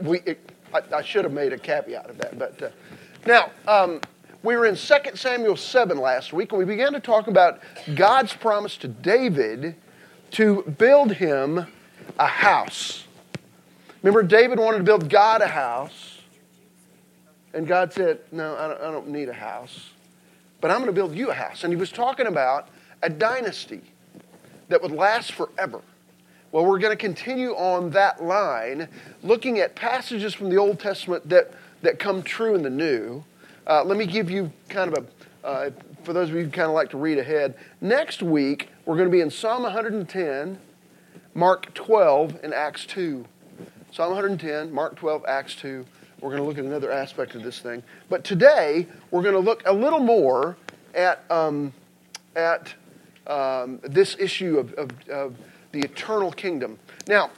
We, it, I, I should have made a caveat of that. But uh, now, um, we were in 2 Samuel 7 last week, and we began to talk about God's promise to David to build him a house. Remember, David wanted to build God a house, and God said, No, I don't, I don't need a house, but I'm going to build you a house. And he was talking about a dynasty that would last forever. Well, we're going to continue on that line, looking at passages from the Old Testament that, that come true in the New. Uh, let me give you kind of a, uh, for those of you who kind of like to read ahead. Next week, we're going to be in Psalm 110, Mark 12, and Acts 2. Psalm 110, Mark 12, Acts 2. We're going to look at another aspect of this thing. But today, we're going to look a little more at, um, at um, this issue of, of, of the eternal kingdom. Now,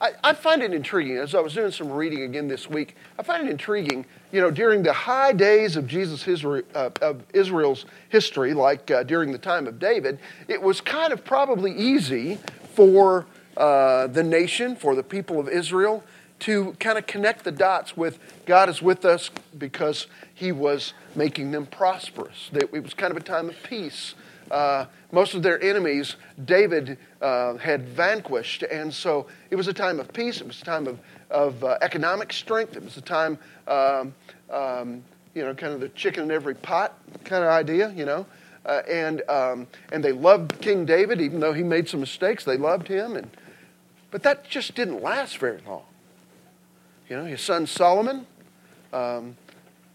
I, I, find it intriguing. As I was doing some reading again this week, I find it intriguing. You know, during the high days of Jesus Israel, uh, of Israel's history, like uh, during the time of David, it was kind of probably easy for uh, the nation, for the people of Israel, to kind of connect the dots with God is with us because He was making them prosperous. It was kind of a time of peace. Uh, most of their enemies, David uh, had vanquished. And so it was a time of peace. It was a time of, of uh, economic strength. It was a time, um, um, you know, kind of the chicken in every pot kind of idea, you know. Uh, and, um, and they loved King David, even though he made some mistakes. They loved him. And, but that just didn't last very long. You know, his son Solomon um,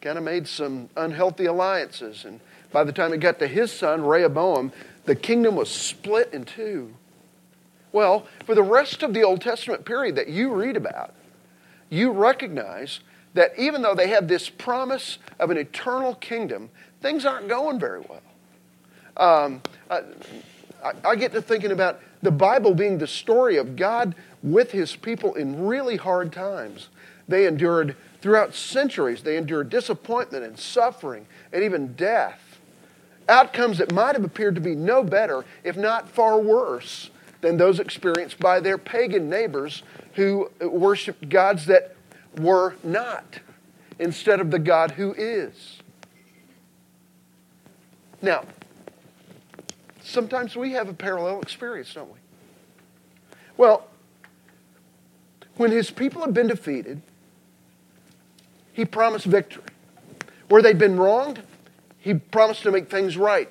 kind of made some unhealthy alliances. And by the time it got to his son, Rehoboam, the kingdom was split in two. Well, for the rest of the Old Testament period that you read about, you recognize that even though they have this promise of an eternal kingdom, things aren't going very well. Um, I, I get to thinking about the Bible being the story of God with his people in really hard times. They endured, throughout centuries, they endured disappointment and suffering and even death. Outcomes that might have appeared to be no better, if not far worse, than those experienced by their pagan neighbors who worshiped gods that were not instead of the God who is. Now, sometimes we have a parallel experience, don't we? Well, when his people had been defeated, he promised victory. Where they'd been wronged, he promised to make things right.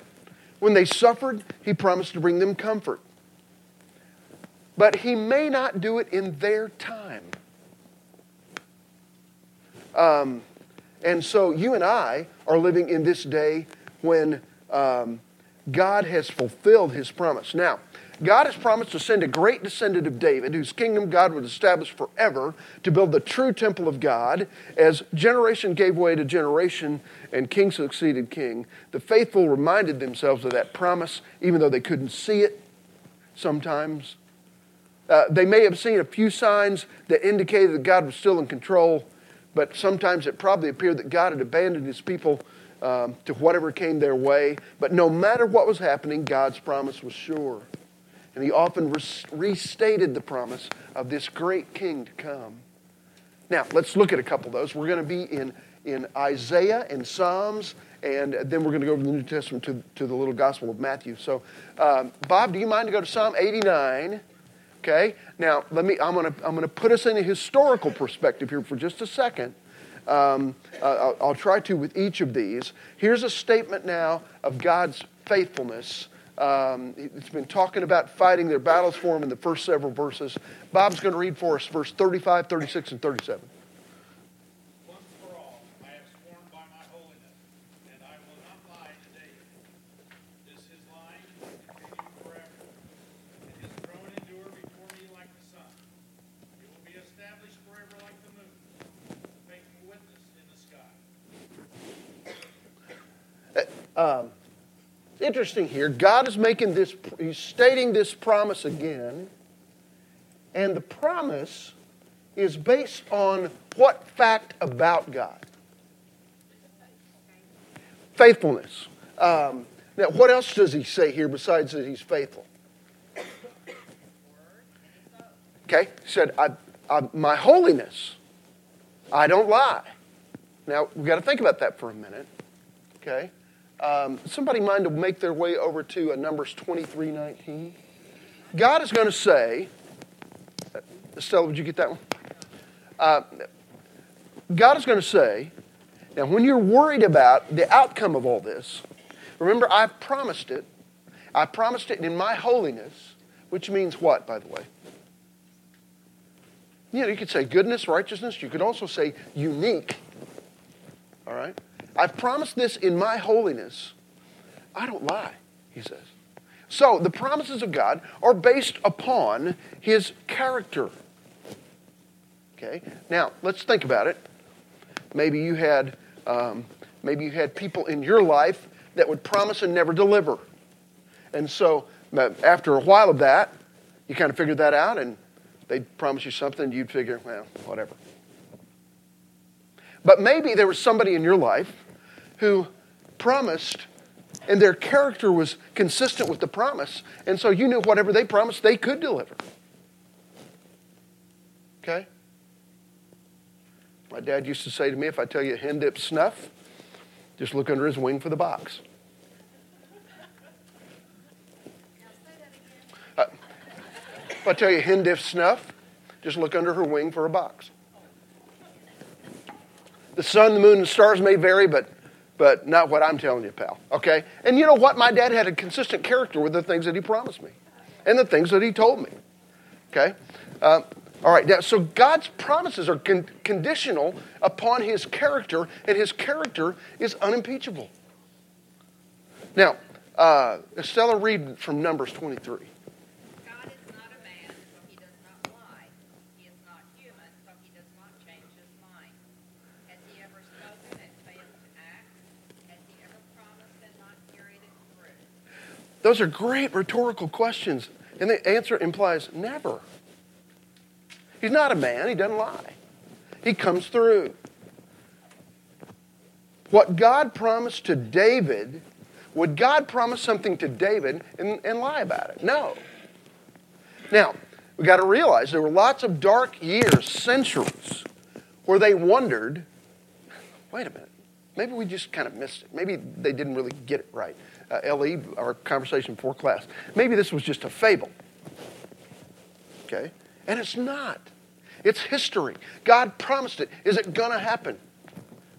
When they suffered, he promised to bring them comfort. But he may not do it in their time. Um, and so you and I are living in this day when um, God has fulfilled his promise. Now, God has promised to send a great descendant of David, whose kingdom God would establish forever, to build the true temple of God. As generation gave way to generation and king succeeded king, the faithful reminded themselves of that promise, even though they couldn't see it sometimes. Uh, they may have seen a few signs that indicated that God was still in control, but sometimes it probably appeared that God had abandoned his people um, to whatever came their way. But no matter what was happening, God's promise was sure. And he often restated the promise of this great king to come. Now, let's look at a couple of those. We're going to be in, in Isaiah and Psalms, and then we're going to go to the New Testament to, to the little Gospel of Matthew. So, um, Bob, do you mind to go to Psalm 89? Okay. Now, let me. I'm going to. I'm going to put us in a historical perspective here for just a second. Um, uh, I'll, I'll try to with each of these. Here's a statement now of God's faithfulness um, it's been talking about fighting their battles for him in the first several verses. Bob's going to read for us verse 35, 36, and 37. Once Interesting here. God is making this, he's stating this promise again. And the promise is based on what fact about God? Faithfulness. Um, now, what else does he say here besides that he's faithful? Okay, he said, I, uh, my holiness. I don't lie. Now, we've got to think about that for a minute. Okay? Um, somebody mind to make their way over to uh, Numbers 23 19. God is going to say, uh, Stella, would you get that one? Uh, God is going to say, now when you're worried about the outcome of all this, remember I've promised it. I promised it in my holiness, which means what, by the way? You know, you could say goodness, righteousness. You could also say unique. All right? I've promised this in my holiness. I don't lie, he says. So the promises of God are based upon his character. Okay? Now, let's think about it. Maybe you had um, maybe you had people in your life that would promise and never deliver. And so after a while of that, you kind of figured that out and they'd promise you something, you'd figure, well, whatever. But maybe there was somebody in your life who promised and their character was consistent with the promise. And so you knew whatever they promised, they could deliver. Okay? My dad used to say to me, if I tell you hen dip snuff, just look under his wing for the box. Uh, if I tell you hen dip snuff, just look under her wing for a box. The sun, the moon, and stars may vary, but but not what I'm telling you, pal. Okay? And you know what? My dad had a consistent character with the things that he promised me and the things that he told me. Okay? Uh, all right, now, so God's promises are con- conditional upon his character, and his character is unimpeachable. Now, uh, Estella, read from Numbers 23. Those are great rhetorical questions. And the answer implies never. He's not a man, he doesn't lie. He comes through. What God promised to David, would God promise something to David and, and lie about it? No. Now, we've got to realize there were lots of dark years, centuries, where they wondered wait a minute, maybe we just kind of missed it. Maybe they didn't really get it right uh, LE, our conversation before class. Maybe this was just a fable. Okay? And it's not. It's history. God promised it. Is it going to happen?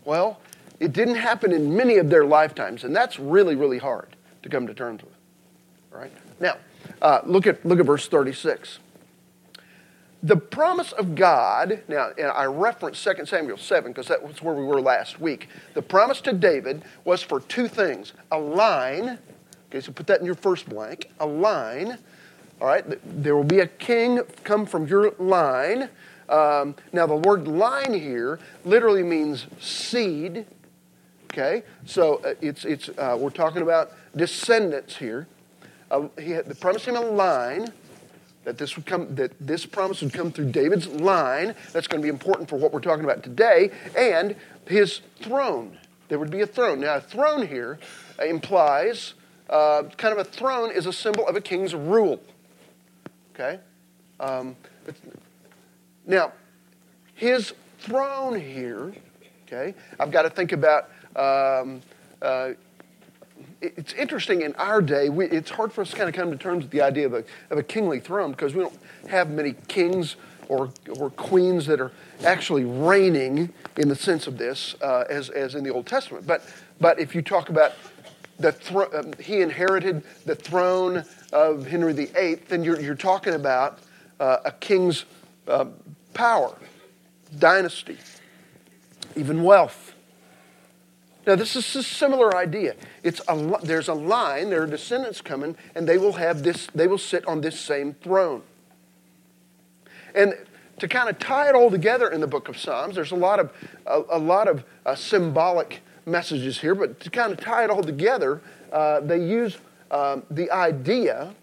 Well, it didn't happen in many of their lifetimes, and that's really, really hard to come to terms with. All right? Now, uh, look, at, look at verse 36 the promise of God, now and I referenced 2 Samuel 7 because that was where we were last week. The promise to David was for two things a line, okay, so put that in your first blank, a line, all right, there will be a king come from your line. Um, now, the word line here literally means seed, okay, so uh, it's, it's, uh, we're talking about descendants here. Uh, he had, promised him a line that this would come that this promise would come through David's line. That's going to be important for what we're talking about today, and his throne. There would be a throne. Now, a throne here implies uh, kind of a throne is a symbol of a king's rule. Okay. Um, now, his throne here. Okay. I've got to think about. Um, uh, it's interesting in our day, we, it's hard for us to kind of come to terms with the idea of a, of a kingly throne because we don't have many kings or, or queens that are actually reigning in the sense of this uh, as, as in the Old Testament. But, but if you talk about the thro- um, he inherited the throne of Henry VIII, then you're, you're talking about uh, a king's uh, power, dynasty, even wealth. Now, this is a similar idea. It's a, there's a line, there are descendants coming, and they will have this, they will sit on this same throne. And to kind of tie it all together in the book of Psalms, there's a lot of, a, a lot of uh, symbolic messages here, but to kind of tie it all together, uh, they use uh, the idea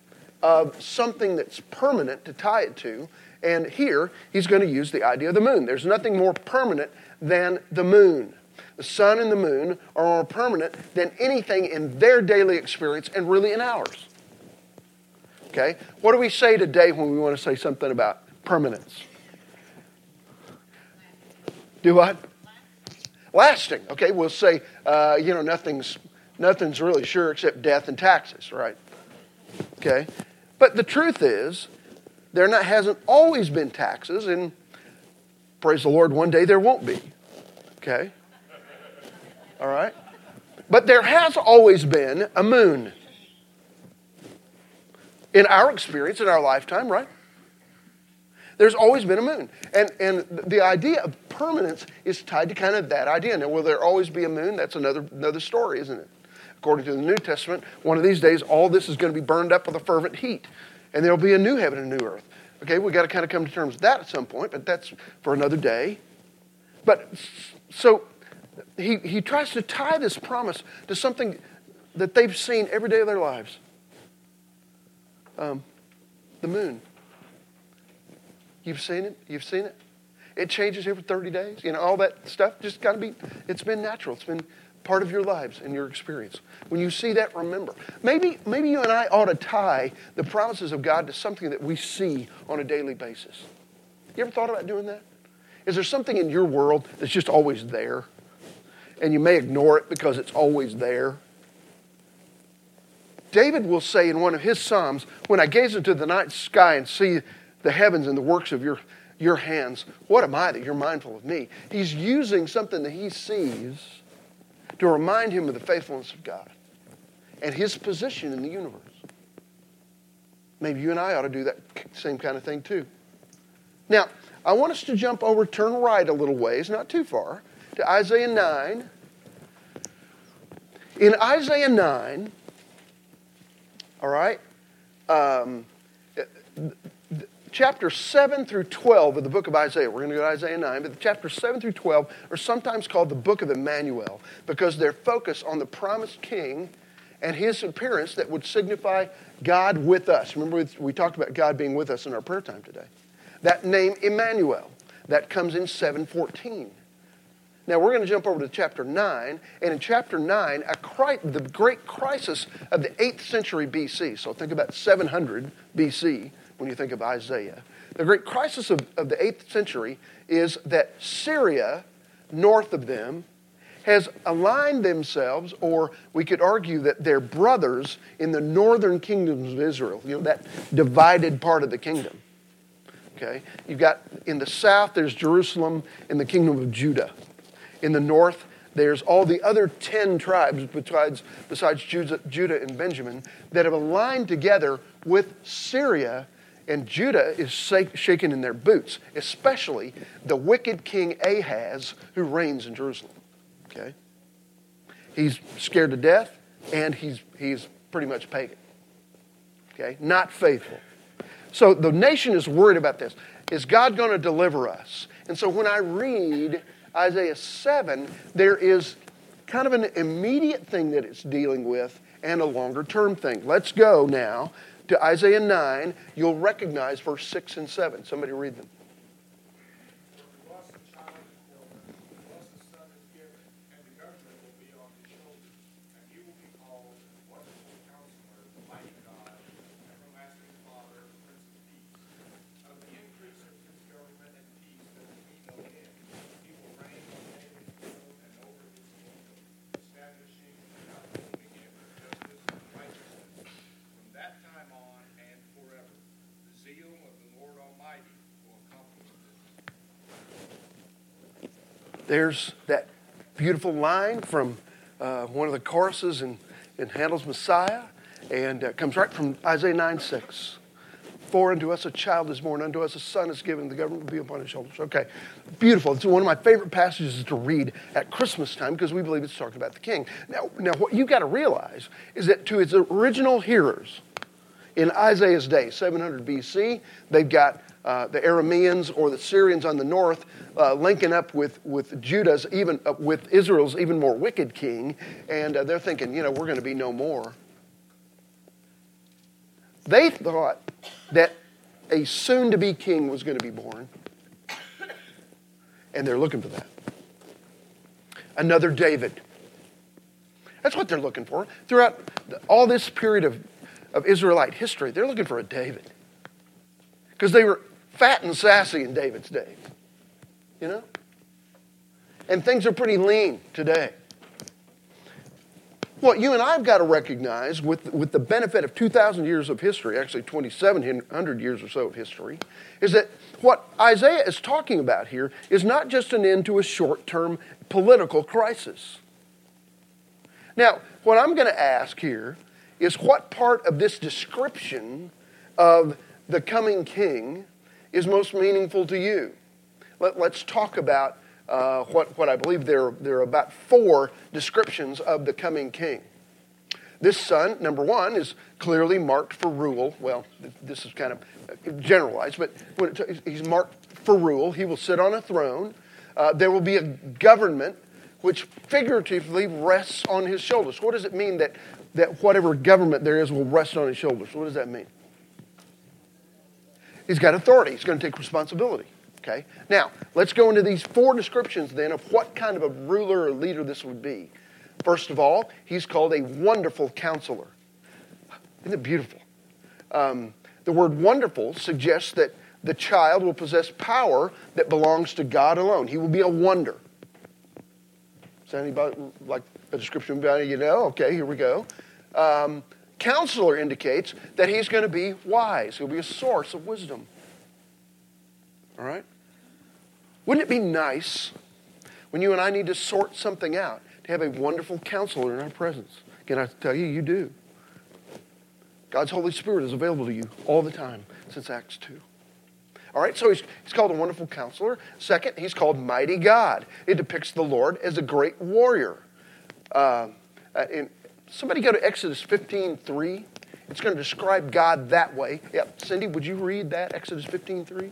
of something that's permanent to tie it to. And here, he's going to use the idea of the moon. There's nothing more permanent than the moon the sun and the moon are more permanent than anything in their daily experience and really in ours. Okay? What do we say today when we want to say something about permanence? Do what? Lasting. Okay, we'll say, uh, you know, nothing's, nothing's really sure except death and taxes, right? Okay? But the truth is, there not, hasn't always been taxes, and praise the Lord, one day there won't be. Okay? All right? But there has always been a moon. In our experience, in our lifetime, right? There's always been a moon. And, and the idea of permanence is tied to kind of that idea. Now, will there always be a moon? That's another, another story, isn't it? According to the New Testament, one of these days, all this is going to be burned up with a fervent heat. And there'll be a new heaven and a new earth. Okay, we've got to kind of come to terms with that at some point, but that's for another day. But so he, he tries to tie this promise to something that they've seen every day of their lives um, the moon. You've seen it? You've seen it? It changes every 30 days. You know, all that stuff just got to be, it's been natural. It's been part of your lives and your experience. When you see that, remember. Maybe, maybe you and I ought to tie the promises of God to something that we see on a daily basis. You ever thought about doing that? Is there something in your world that's just always there? And you may ignore it because it's always there. David will say in one of his Psalms, When I gaze into the night sky and see the heavens and the works of your, your hands, what am I that you're mindful of me? He's using something that he sees to remind him of the faithfulness of God and his position in the universe. Maybe you and I ought to do that same kind of thing too. Now, I want us to jump over, turn right a little ways, not too far, to Isaiah 9. In Isaiah 9, all right, um, chapter 7 through 12 of the book of Isaiah. We're going to go to Isaiah 9, but chapter 7 through 12 are sometimes called the book of Emmanuel because they're focused on the promised king and his appearance that would signify God with us. Remember, we talked about God being with us in our prayer time today. That name, Emmanuel, that comes in 714. Now we're going to jump over to chapter 9, and in chapter 9, a the great crisis of the 8th century BC, so think about 700 BC, when you think of Isaiah. The great crisis of, of the 8th century is that Syria, north of them, has aligned themselves, or we could argue that they're brothers in the northern kingdoms of Israel, you know, that divided part of the kingdom. Okay? You've got in the south, there's Jerusalem in the kingdom of Judah. In the north, there's all the other 10 tribes besides, besides Judah, and Benjamin that have aligned together with Syria and Judah is shaken in their boots, especially the wicked king Ahaz who reigns in Jerusalem. Okay? He's scared to death and he's, he's pretty much pagan. Okay? Not faithful. So the nation is worried about this. Is God going to deliver us? And so when I read Isaiah 7, there is kind of an immediate thing that it's dealing with and a longer term thing. Let's go now to Isaiah 9, you'll recognize verse 6 and 7. Somebody read them. There's that beautiful line from uh, one of the choruses in, in Handel's Messiah, and uh, comes right from Isaiah 9 6. For unto us a child is born, unto us a son is given, the government will be upon his shoulders. Okay, beautiful. It's one of my favorite passages to read at Christmas time because we believe it's talking about the king. Now, now what you've got to realize is that to its original hearers in Isaiah's day, 700 BC, they've got uh, the Arameans or the Syrians on the north, uh, linking up with, with Judah's, even uh, with Israel's even more wicked king, and uh, they're thinking, you know, we're going to be no more. They thought that a soon to be king was going to be born, and they're looking for that. Another David. That's what they're looking for. Throughout all this period of, of Israelite history, they're looking for a David. Because they were fat and sassy in David's day. You know? And things are pretty lean today. What you and I have got to recognize with, with the benefit of 2,000 years of history, actually 2,700 years or so of history, is that what Isaiah is talking about here is not just an end to a short term political crisis. Now, what I'm going to ask here is what part of this description of the coming king is most meaningful to you? Let, us talk about uh, what, what I believe there, there are about four descriptions of the coming king. This son, number one, is clearly marked for rule. Well, this is kind of generalized, but it, he's marked for rule. He will sit on a throne. Uh, there will be a government which figuratively rests on his shoulders. What does it mean that, that whatever government there is will rest on his shoulders? What does that mean? He's got authority, he's going to take responsibility. Okay? Now, let's go into these four descriptions then of what kind of a ruler or leader this would be. First of all, he's called a wonderful counselor. Isn't it beautiful? Um, the word wonderful suggests that the child will possess power that belongs to God alone. He will be a wonder. Sound anybody like a description of anybody you know? Okay, here we go. Um, counselor indicates that he's going to be wise. He'll be a source of wisdom. All right? Wouldn't it be nice when you and I need to sort something out to have a wonderful counselor in our presence? Can I tell you, you do. God's Holy Spirit is available to you all the time since Acts 2. All right, so he's, he's called a wonderful counselor. Second, he's called mighty God. It depicts the Lord as a great warrior. Uh, uh in, somebody go to Exodus 15 3. It's going to describe God that way. Yep, Cindy, would you read that, Exodus 15 3?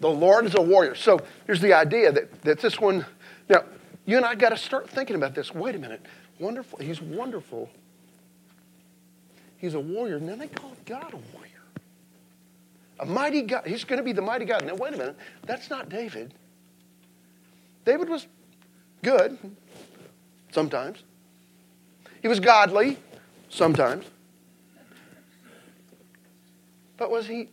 The Lord is a warrior. So here's the idea that, that this one, now, you and I got to start thinking about this. Wait a minute. Wonderful. He's wonderful. He's a warrior. Then they call God a warrior. A mighty God. He's going to be the mighty God. Now, wait a minute. That's not David. David was good sometimes, he was godly sometimes. But was he,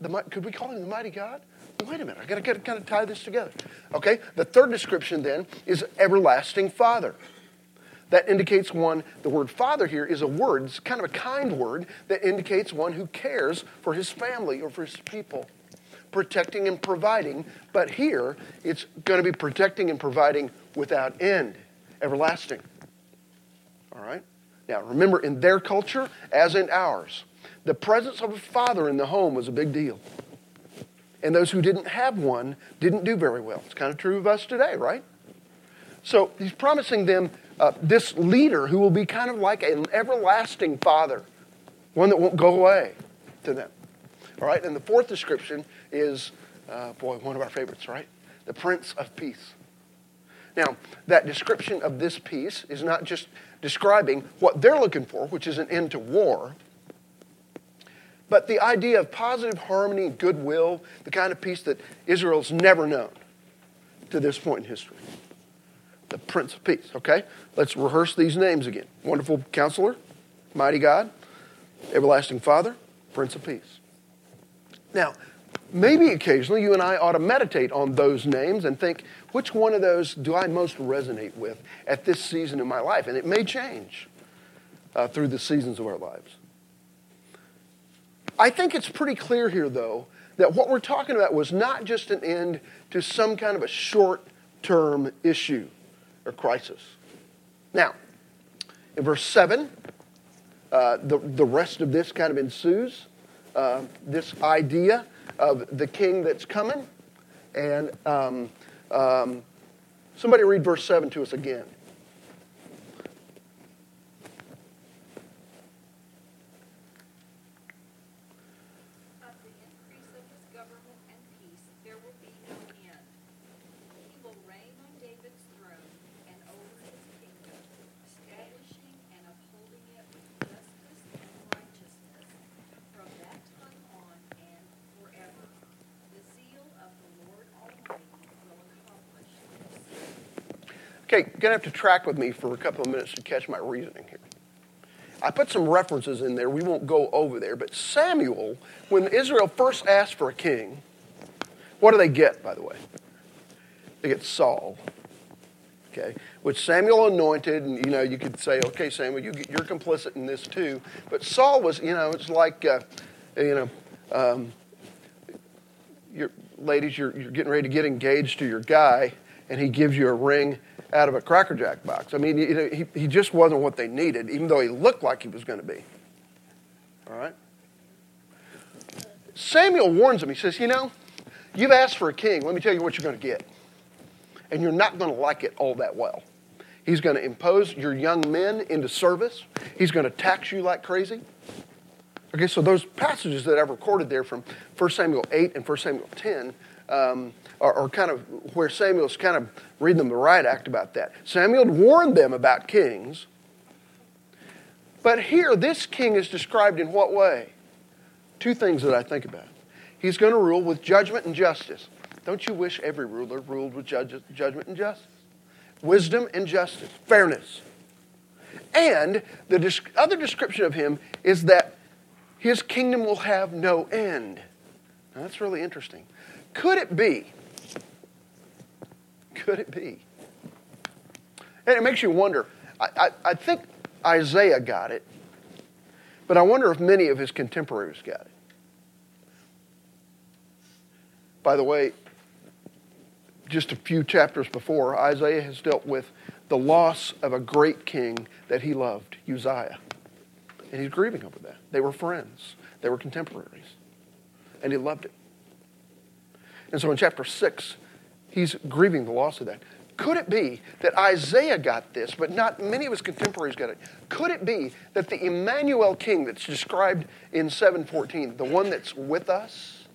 the, could we call him the mighty God? Wait a minute, I got to kind of tie this together. Okay, the third description then is everlasting Father that indicates one, the word father here is a word, it's kind of a kind word that indicates one who cares for his family or for his people, protecting and providing. But here, it's going to be protecting and providing without end, everlasting. All right? Now, remember, in their culture, as in ours, the presence of a father in the home was a big deal. And those who didn't have one didn't do very well. It's kind of true of us today, right? So he's promising them uh, this leader who will be kind of like an everlasting father, one that won't go away to them. All right, and the fourth description is, uh, boy, one of our favorites, right? The Prince of Peace. Now, that description of this peace is not just describing what they're looking for, which is an end to war, but the idea of positive harmony goodwill, the kind of peace that Israel's never known to this point in history the Prince of Peace. Okay? Let's rehearse these names again. Wonderful Counselor, Mighty God, Everlasting Father, Prince of Peace. Now, maybe occasionally you and I ought to meditate on those names and think, which one of those do I most resonate with at this season in my life? And it may change uh, through the seasons of our lives. I think it's pretty clear here, though, that what we're talking about was not just an end to some kind of a short term issue or crisis. Now, in verse 7, uh, the, the rest of this kind of ensues. Uh, this idea of the king that's coming. And um, um, somebody read verse 7 to us again. Okay, you're going to have to track with me for a couple of minutes to catch my reasoning here. I put some references in there. We won't go over there. But Samuel, when Israel first asked for a king, What do they get, by the way? They get Saul. Okay, which Samuel anointed, and you know you could say, okay, Samuel, you, you're complicit in this too. But Saul was, you know, it's like, uh, you know, um, you're, ladies, you're, you're getting ready to get engaged to your guy, and he gives you a ring out of a Cracker Jack box. I mean, you know, he, he just wasn't what they needed, even though he looked like he was going to be. All right? Samuel warns him. He says, You know, you've asked for a king. Let me tell you what you're going to get. And you're not going to like it all that well. He's going to impose your young men into service, he's going to tax you like crazy. Okay, so those passages that I've recorded there from 1 Samuel 8 and 1 Samuel 10 um, are, are, kind of where Samuel's kind of reading them the right act about that. Samuel warned them about kings, but here this king is described in what way? Two things that I think about. He's going to rule with judgment and justice. Don't you wish every ruler ruled with judge, judgment and justice? Wisdom and justice, fairness. And the other description of him is that his kingdom will have no end. Now, that's really interesting. Could it be? Could it be? And it makes you wonder. I, I, I think Isaiah got it, but I wonder if many of his contemporaries got it. By the way, just a few chapters before, Isaiah has dealt with the loss of a great king that he loved, Uzziah. And he's grieving over that. They were friends, they were contemporaries. And he loved it. And so in chapter 6, he's grieving the loss of that. Could it be that Isaiah got this, but not many of his contemporaries got it? Could it be that the Emmanuel king that's described in 714, the one that's with us,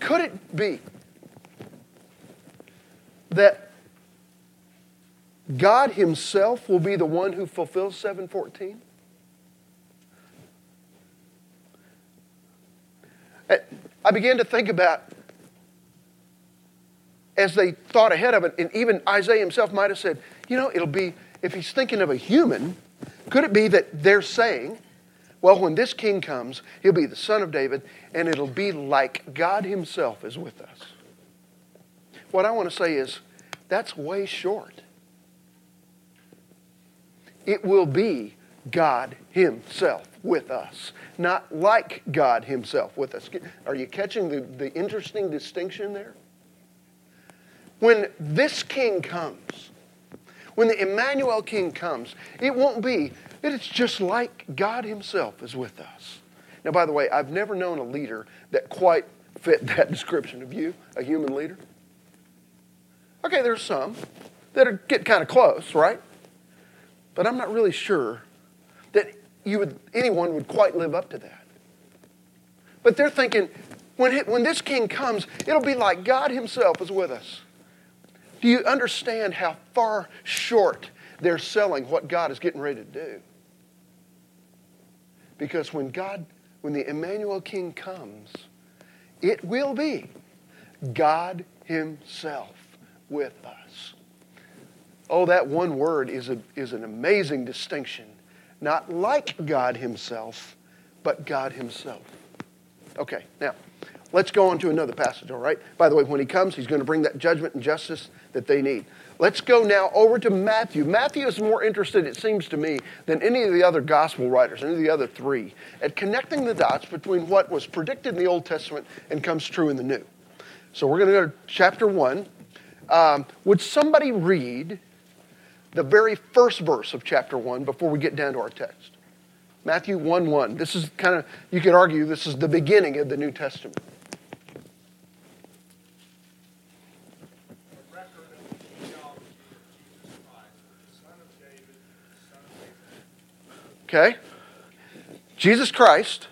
could it be that God Himself will be the one who fulfills 714? I began to think about as they thought ahead of it, and even Isaiah himself might have said, you know, it'll be, if he's thinking of a human, could it be that they're saying, well, when this king comes, he'll be the son of David, and it'll be like God Himself is with us. What I want to say is, that's way short. It will be God Himself with us, not like God Himself with us. Are you catching the, the interesting distinction there? When this king comes, when the Emmanuel king comes, it won't be that it's just like God Himself is with us. Now, by the way, I've never known a leader that quite fit that description of you, a human leader. Okay, there's some that are, get kind of close, right? But I'm not really sure you would, anyone would quite live up to that. But they're thinking, when, when this king comes, it'll be like God Himself is with us. Do you understand how far short they're selling what God is getting ready to do? Because when God, when the Emmanuel King comes, it will be God Himself with us. Oh, that one word is, a, is an amazing distinction. Not like God Himself, but God Himself. Okay, now, let's go on to another passage, all right? By the way, when He comes, He's going to bring that judgment and justice that they need. Let's go now over to Matthew. Matthew is more interested, it seems to me, than any of the other gospel writers, any of the other three, at connecting the dots between what was predicted in the Old Testament and comes true in the New. So we're going to go to chapter 1. Um, would somebody read the very first verse of chapter 1 before we get down to our text? Matthew 1 1. This is kind of, you could argue, this is the beginning of the New Testament. Okay? Jesus Christ.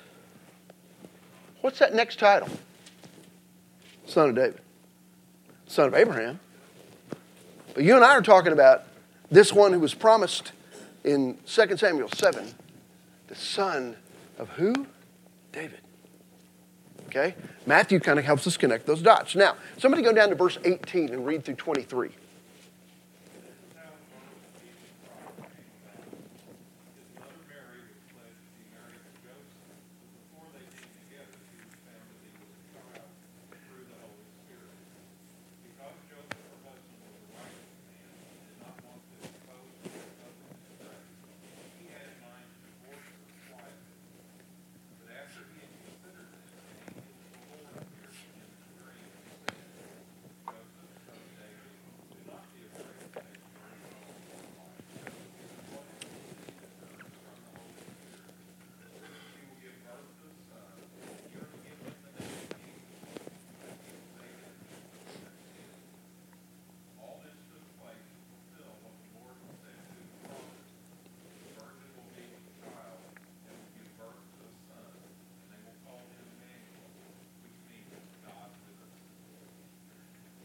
What's that next title? Son of David. Son of Abraham. But you and I are talking about this one who was promised in 2 Samuel 7, the son of who? David. Okay? Matthew kind of helps us connect those dots. Now, somebody go down to verse 18 and read through 23.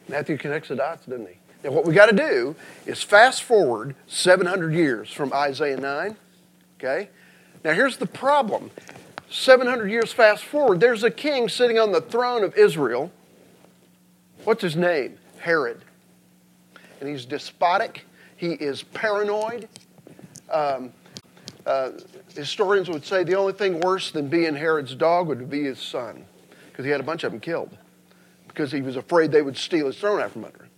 Matthew connects the dots, doesn't he? Now, what we got to do is fast forward 700 years from Isaiah 9. Okay? Now, here's the problem 700 years fast forward, there's a king sitting on the throne of Israel. What's his name? Herod. And he's despotic, he is paranoid. Um, uh, historians would say the only thing worse than being Herod's dog would be his son, because he had a bunch of them killed, because he was afraid they would steal his throne out from under him.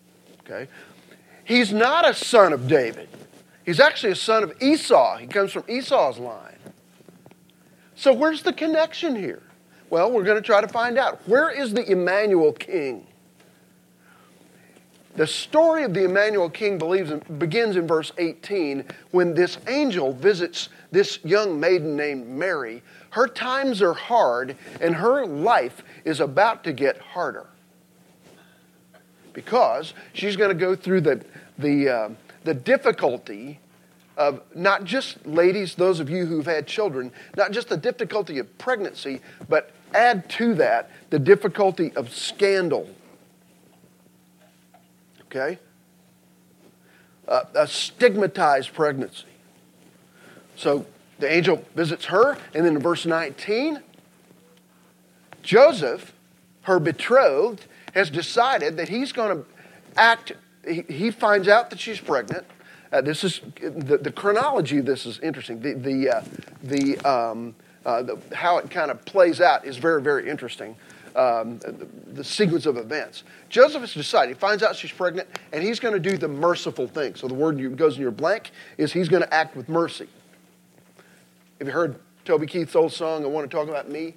Okay? He's not a son of David. He's actually a son of Esau. He comes from Esau's line. So where's the connection here? Well, we're going to try to find out. Where is the Emmanuel king? The story of the Emmanuel king in, begins in verse 18 when this angel visits this young maiden named Mary. Her times are hard and her life is about to get harder because she's going to go through the, the, uh, the difficulty of not just ladies, those of you who've had children, not just the difficulty of pregnancy, but add to that the difficulty of scandal. Okay? Uh, a stigmatized pregnancy. So the angel visits her, and then in verse 19, Joseph, her betrothed, has decided that he's going to act, he, he finds out that she's pregnant. Uh, this is the, the, chronology of this is interesting. The, the, uh, the, um, uh, the, how it kind of plays out is very, very interesting. Um, the, the, sequence of events. Joseph has decided, he finds out she's pregnant, and he's going to do the merciful thing. So the word that goes in your blank is he's going to act with mercy. Have you heard Toby Keith's old song, I Want to Talk About Me?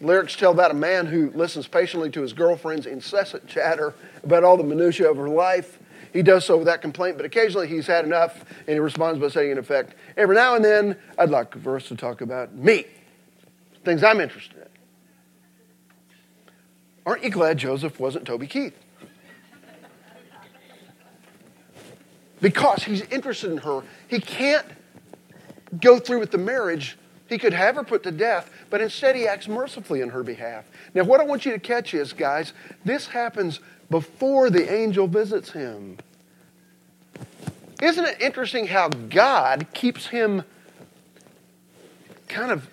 Lyrics tell about a man who listens patiently to his girlfriend's incessant chatter about all the minutiae of her life. He does so without complaint, but occasionally he's had enough and he responds by saying, in effect, every now and then I'd like for us to talk about me, things I'm interested in. Aren't you glad Joseph wasn't Toby Keith? Because he's interested in her. He can't go through with the marriage he could have her put to death, but instead he acts mercifully in her behalf. Now, what I want you to catch is, guys, this happens before the angel visits him. Isn't it interesting how God keeps him kind of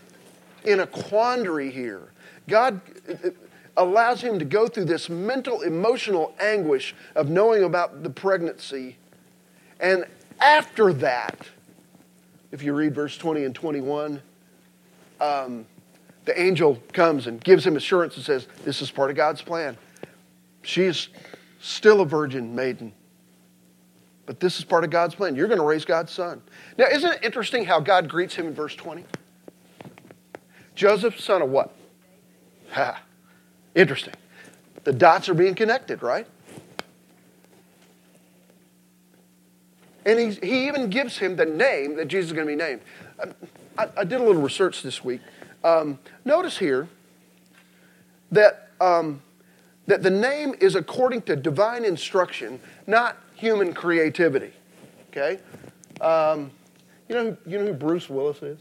in a quandary here? God uh, uh, allows him to go through this mental, emotional anguish of knowing about the pregnancy. And after that, if you read verse 20 and 21, um, the angel comes and gives him assurance and says, This is part of God's plan. She is still a virgin maiden. But this is part of God's plan. You're going to raise God's son. Now, isn't it interesting how God greets him in verse 20? Joseph, son of what? Ha. Interesting. The dots are being connected, right? And he even gives him the name that Jesus is going to be named. I, I did a little research this week. Um, notice here that, um, that the name is according to divine instruction, not human creativity. Okay? Um, you, know, you know who Bruce Willis is?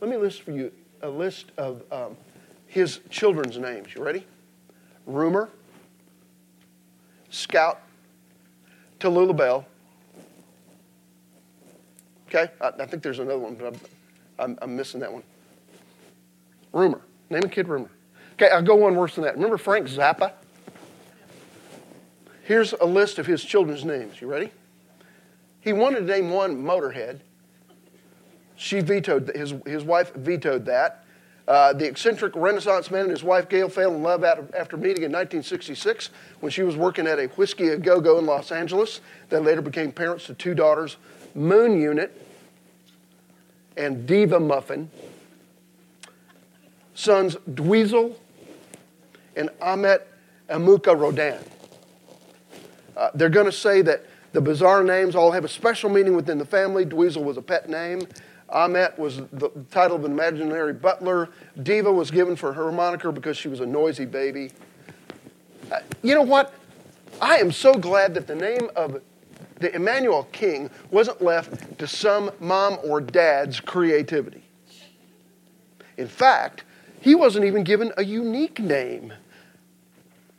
Let me list for you a list of um, his children's names. You ready? Rumor, Scout, Tallulah Belle, Okay? I, I think there's another one, but I'm, I'm, I'm, missing that one. Rumor. Name a kid rumor. Okay, I'll go one worse than that. Remember Frank Zappa? Here's a list of his children's names. You ready? He wanted to name one Motorhead. She vetoed, his, his wife vetoed that. Uh, the eccentric Renaissance man and his wife Gail fell in love after meeting in 1966 when she was working at a whiskey a go go in Los Angeles. They later became parents to two daughters, Moon Unit, and Diva Muffin. Sons Dweezil and Ahmet Emuukha Rodan. Uh, they're going to say that the bizarre names all have a special meaning within the family. Dweezil was a pet name. Ahmet was the title of an imaginary butler. Diva was given for her moniker because she was a noisy baby. Uh, you know what? I am so glad that the name of the Emmanuel King wasn't left to some mom or dad's creativity. In fact, he wasn't even given a unique name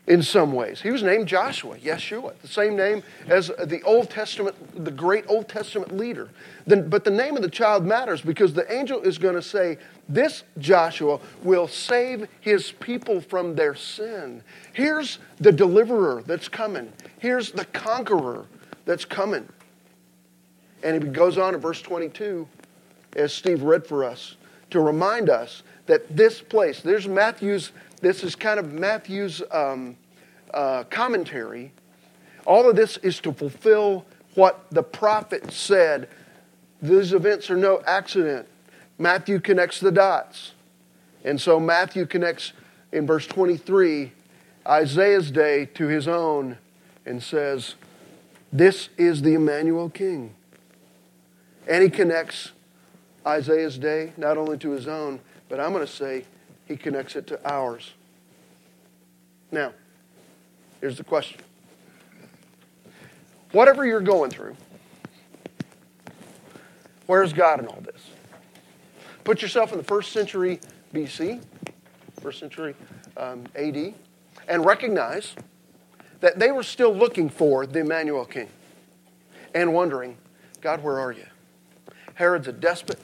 in some ways. He was named Joshua, Yeshua, the same name as the Old Testament, the great Old Testament leader. but the name of the child matters because the angel is going to say, This Joshua will save his people from their sin. Here's the deliverer that's coming, here's the conqueror that's coming. And he goes on in verse 22, as Steve read for us, to remind us that this place, there's Matthew's, this is kind of Matthew's um, uh, commentary. All of this is to fulfill what the prophet said. These events are no accident. Matthew connects the dots. And so Matthew connects in verse 23 Isaiah's day to his own and says, This is the Emmanuel King. And he connects Isaiah's day not only to his own, but I'm going to say he connects it to ours. Now, here's the question Whatever you're going through, where's God in all this? Put yourself in the first century BC, first century um, AD, and recognize that they were still looking for the Emmanuel King and wondering, God, where are you? Herod's a despot.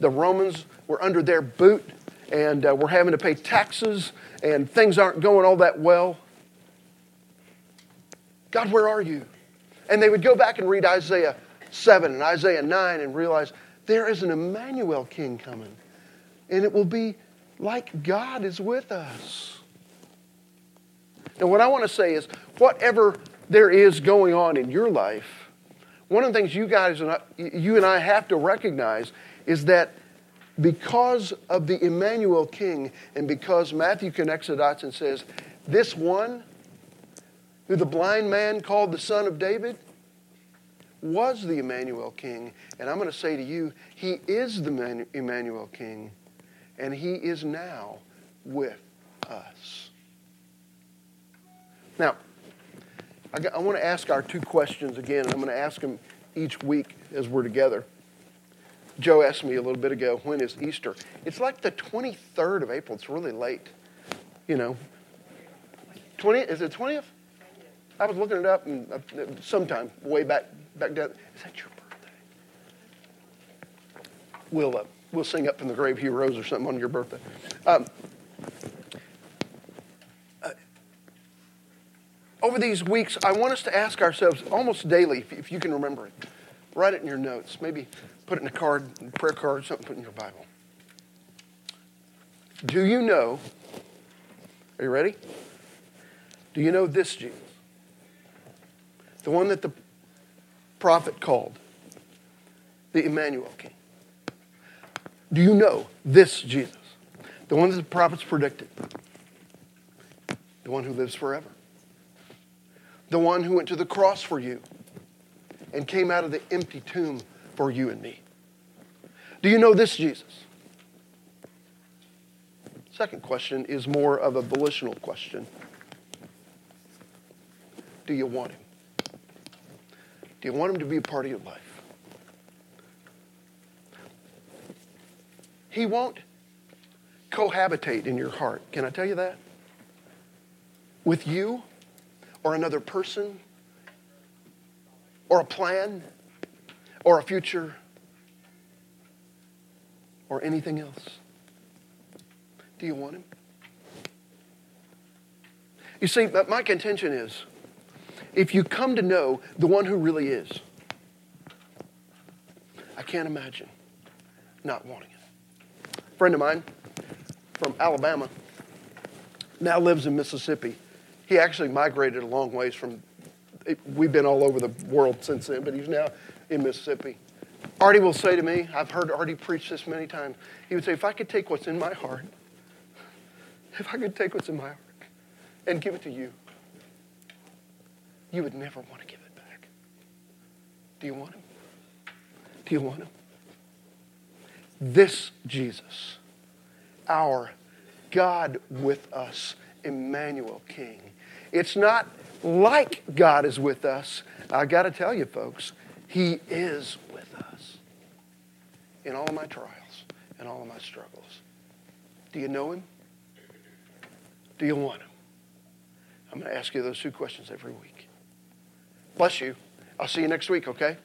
The Romans were under their boot and uh, we're having to pay taxes and things aren't going all that well. God, where are you? And they would go back and read Isaiah 7 and Isaiah 9 and realize there is an Emmanuel King coming. And it will be like God is with us. Now, what I want to say is whatever there is going on in your life, one of the things you guys and I, you and I have to recognize is that because of the Emmanuel King and because Matthew connects the dots and says, This one who the blind man called the Son of David was the Emmanuel King. And I'm going to say to you, He is the Emmanuel King, and He is now with us. Now, I want to ask our two questions again, and I'm going to ask them each week as we're together. Joe asked me a little bit ago, when is Easter? It's like the 23rd of April. It's really late. You know, 20, is it 20th? I was looking it up and uh, sometime way back back down. Is that your birthday? We'll uh, we'll sing up from the grave he arose or something on your birthday. Um, over these weeks, I want us to ask ourselves almost daily, if, if you can remember it, write it in your notes. Maybe Put it in a card, a prayer card, something, put in your Bible. Do you know? Are you ready? Do you know this Jesus? The one that the prophet called the Emmanuel King. Do you know this Jesus? The one that the prophets predicted. The one who lives forever. The one who went to the cross for you and came out of the empty tomb for you and me. Do you know this Jesus? Second question is more of a volitional question. Do you want him? Do you want him to be a part of your life? He won't cohabitate in your heart. Can I tell you that? With you or another person or a plan or a future or anything else? Do you want him? You see, my contention is if you come to know the one who really is, I can't imagine not wanting it. A friend of mine from Alabama now lives in Mississippi. He actually migrated a long ways from, we've been all over the world since then, but he's now in Mississippi. Artie will say to me, I've heard Artie preach this many times. He would say, if I could take what's in my heart, if I could take what's in my heart and give it to you, you would never want to give it back. Do you want him? Do you want him? This Jesus, our God with us, Emmanuel King. It's not like God is with us. I got to tell you, folks, He is with us in all of my trials and all of my struggles. Do you know him? Do you want him? I'm going to ask you those two questions every week. Bless you. I'll see you next week, okay?